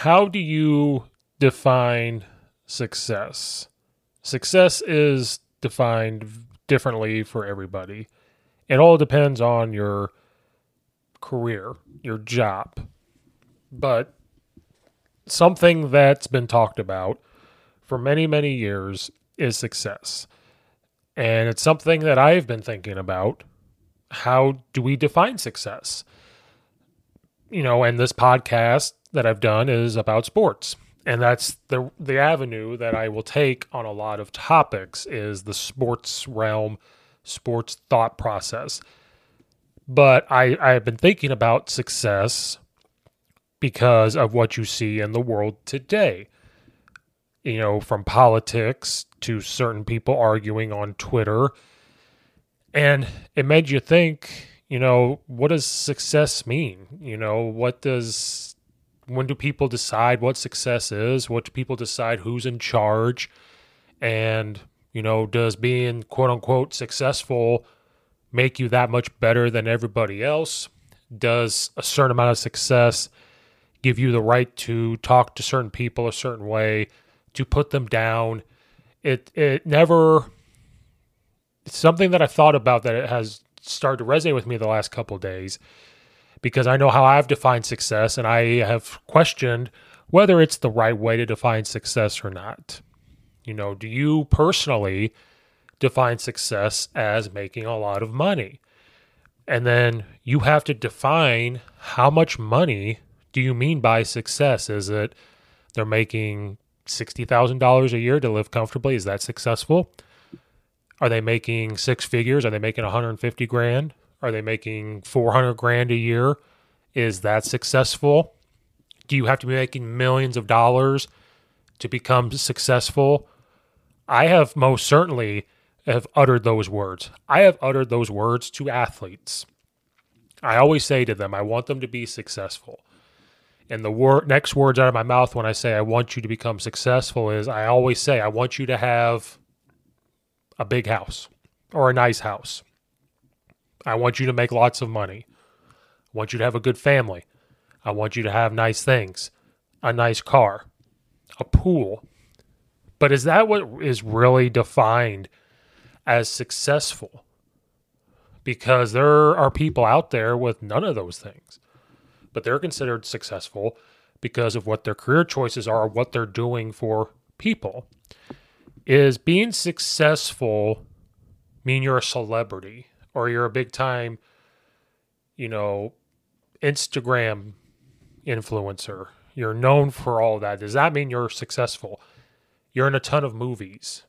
How do you define success? Success is defined differently for everybody. It all depends on your career, your job. But something that's been talked about for many, many years is success. And it's something that I've been thinking about. How do we define success? You know, and this podcast that I've done is about sports. And that's the the avenue that I will take on a lot of topics is the sports realm, sports thought process. But I, I've been thinking about success because of what you see in the world today. You know, from politics to certain people arguing on Twitter. And it made you think, you know, what does success mean? You know, what does when do people decide what success is? What do people decide who's in charge? And, you know, does being quote unquote successful make you that much better than everybody else? Does a certain amount of success give you the right to talk to certain people a certain way, to put them down? It it never it's something that I thought about that it has started to resonate with me the last couple days because I know how I've defined success and I have questioned whether it's the right way to define success or not. You know, do you personally define success as making a lot of money? And then you have to define how much money do you mean by success? Is it they're making $60,000 a year to live comfortably? Is that successful? Are they making six figures? Are they making 150 grand? Are they making 400 grand a year? Is that successful? Do you have to be making millions of dollars to become successful? I have most certainly have uttered those words. I have uttered those words to athletes. I always say to them, I want them to be successful. And the word next words out of my mouth when I say I want you to become successful is I always say I want you to have a big house or a nice house. I want you to make lots of money. I want you to have a good family. I want you to have nice things, a nice car, a pool. But is that what is really defined as successful? because there are people out there with none of those things, but they're considered successful because of what their career choices are, what they're doing for people. Is being successful mean you're a celebrity or you're a big time, you know, Instagram influencer? You're known for all that. Does that mean you're successful? You're in a ton of movies.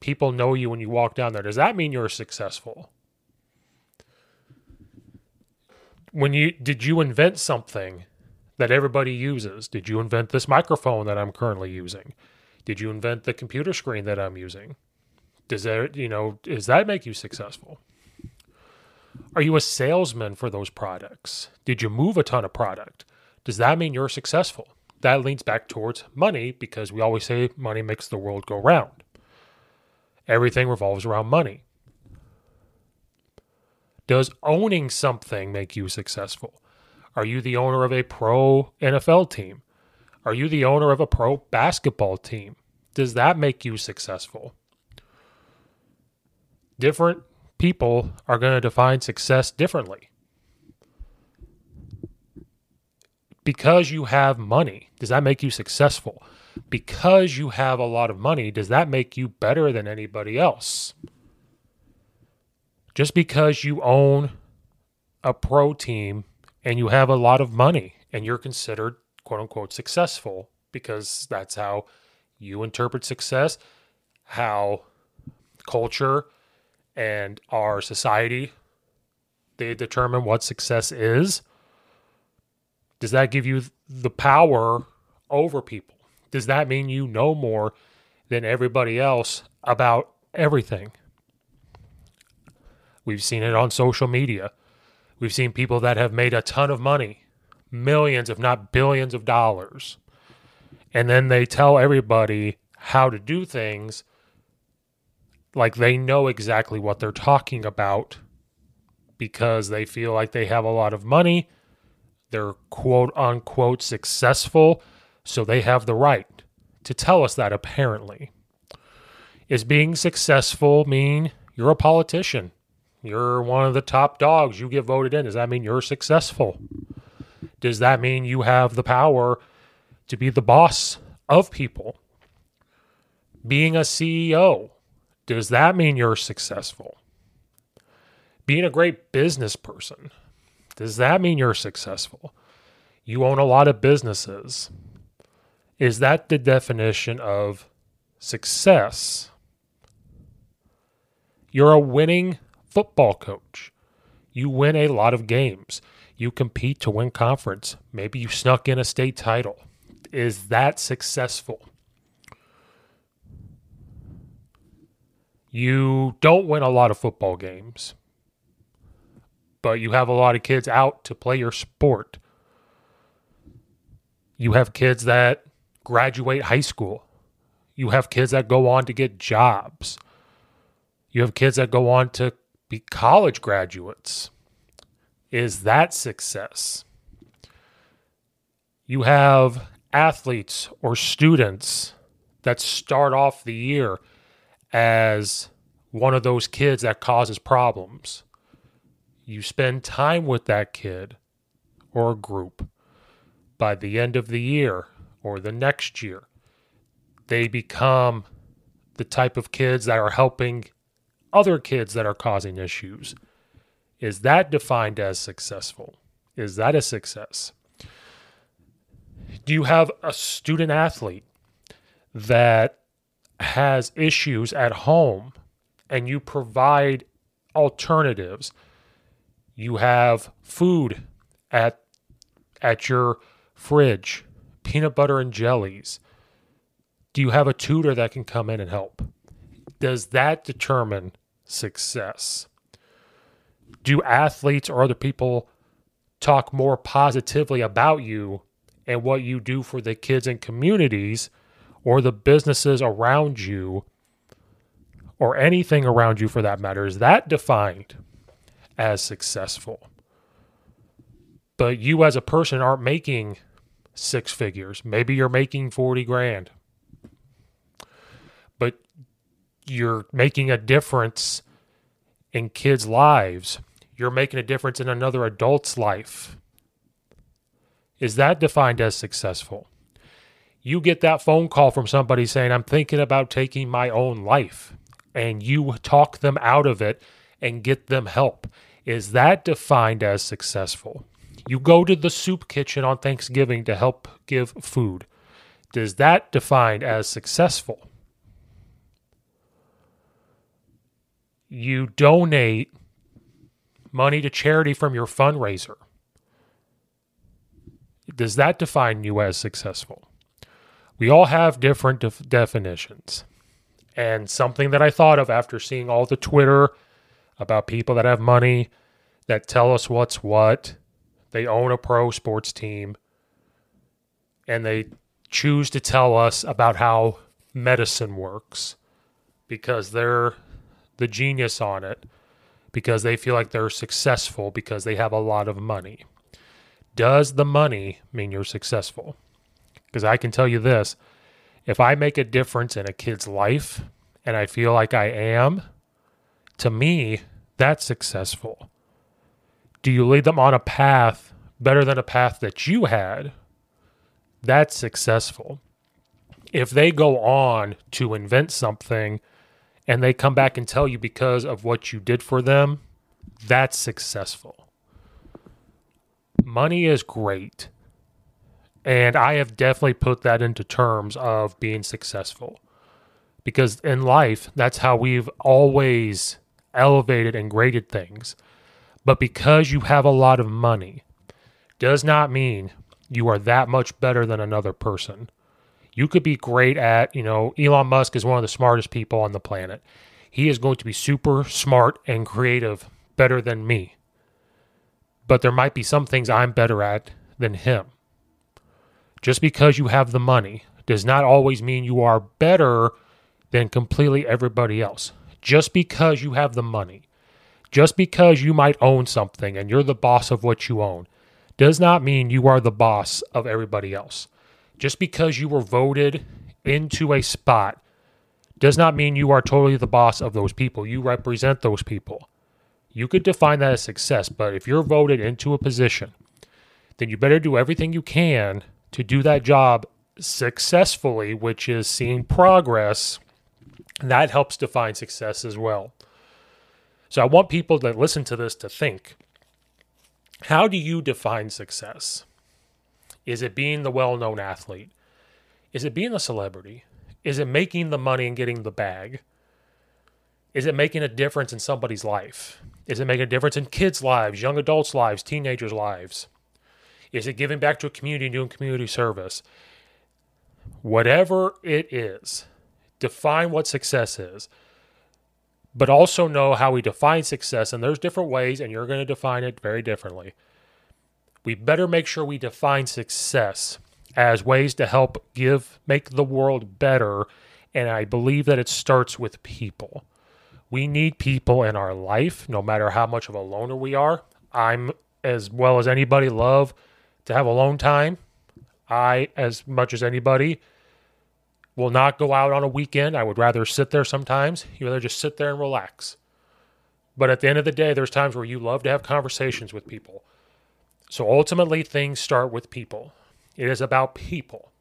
People know you when you walk down there. Does that mean you're successful? When you did you invent something that everybody uses? Did you invent this microphone that I'm currently using? Did you invent the computer screen that I'm using? Does that, you know, does that make you successful? Are you a salesman for those products? Did you move a ton of product? Does that mean you're successful? That leans back towards money because we always say money makes the world go round. Everything revolves around money. Does owning something make you successful? Are you the owner of a pro NFL team? Are you the owner of a pro basketball team? Does that make you successful? Different people are going to define success differently. Because you have money, does that make you successful? Because you have a lot of money, does that make you better than anybody else? Just because you own a pro team and you have a lot of money and you're considered quote unquote successful because that's how you interpret success, how culture and our society they determine what success is. Does that give you the power over people? Does that mean you know more than everybody else about everything? We've seen it on social media. We've seen people that have made a ton of money, millions, if not billions of dollars. And then they tell everybody how to do things like they know exactly what they're talking about because they feel like they have a lot of money. They're quote unquote successful. So they have the right to tell us that apparently. Is being successful mean you're a politician? You're one of the top dogs. You get voted in. Does that mean you're successful? Does that mean you have the power to be the boss of people? Being a CEO, does that mean you're successful? Being a great business person, does that mean you're successful? You own a lot of businesses. Is that the definition of success? You're a winning football coach. You win a lot of games. You compete to win conference. Maybe you snuck in a state title. Is that successful? You don't win a lot of football games, but you have a lot of kids out to play your sport. You have kids that graduate high school. You have kids that go on to get jobs. You have kids that go on to be college graduates. Is that success? You have athletes or students that start off the year as one of those kids that causes problems. You spend time with that kid or group. By the end of the year or the next year, they become the type of kids that are helping other kids that are causing issues. Is that defined as successful? Is that a success? Do you have a student athlete that has issues at home and you provide alternatives? You have food at at your fridge, peanut butter and jellies. Do you have a tutor that can come in and help? Does that determine success? Do athletes or other people talk more positively about you and what you do for the kids and communities or the businesses around you or anything around you for that matter? Is that defined as successful? But you as a person aren't making six figures. Maybe you're making 40 grand. But you're making a difference in kids' lives. you're making a difference in another adult's life. Is that defined as successful? You get that phone call from somebody saying, I'm thinking about taking my own life, and you talk them out of it and get them help. Is that defined as successful? You go to the soup kitchen on Thanksgiving to help give food. Does that define as successful? You donate money to charity from your fundraiser. Does that define you as successful? We all have different def- definitions. And something that I thought of after seeing all the Twitter about people that have money that tell us what's what, they own a pro sports team, and they choose to tell us about how medicine works because they're the genius on it, because they feel like they're successful because they have a lot of money. Does the money mean you're successful? Because I can tell you this if I make a difference in a kid's life and I feel like I am, to me, that's successful. Do you lead them on a path better than a path that you had? That's successful. If they go on to invent something and they come back and tell you because of what you did for them, that's successful. Money is great. And I have definitely put that into terms of being successful. Because in life, that's how we've always elevated and graded things. But because you have a lot of money, does not mean you are that much better than another person. You could be great at, you know, Elon Musk is one of the smartest people on the planet. He is going to be super smart and creative, better than me. But there might be some things I'm better at than him. Just because you have the money does not always mean you are better than completely everybody else. Just because you have the money, just because you might own something and you're the boss of what you own, does not mean you are the boss of everybody else. Just because you were voted into a spot does not mean you are totally the boss of those people. You represent those people. You could define that as success, but if you're voted into a position, then you better do everything you can to do that job successfully, which is seeing progress. That helps define success as well. So I want people that listen to this to think how do you define success? Is it being the well known athlete? Is it being a celebrity? Is it making the money and getting the bag? Is it making a difference in somebody's life? Is it making a difference in kids' lives, young adults' lives, teenagers' lives? Is it giving back to a community and doing community service? Whatever it is, define what success is, but also know how we define success. And there's different ways, and you're going to define it very differently. We better make sure we define success as ways to help give, make the world better. And I believe that it starts with people. We need people in our life, no matter how much of a loner we are. I'm, as well as anybody, love to have alone time. I, as much as anybody, will not go out on a weekend. I would rather sit there sometimes. You rather just sit there and relax. But at the end of the day, there's times where you love to have conversations with people. So ultimately, things start with people. It is about people.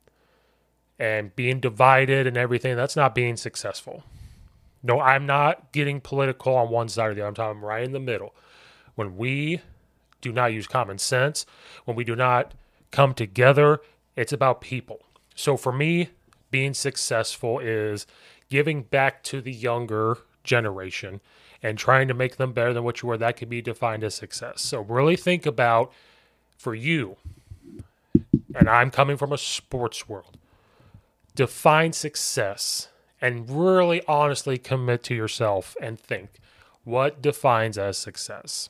And being divided and everything, that's not being successful. No, I'm not getting political on one side or the other. I'm talking right in the middle. When we do not use common sense, when we do not come together, it's about people. So for me, being successful is giving back to the younger generation and trying to make them better than what you were. That could be defined as success. So really think about for you, and I'm coming from a sports world, define success and really honestly commit to yourself and think what defines as success.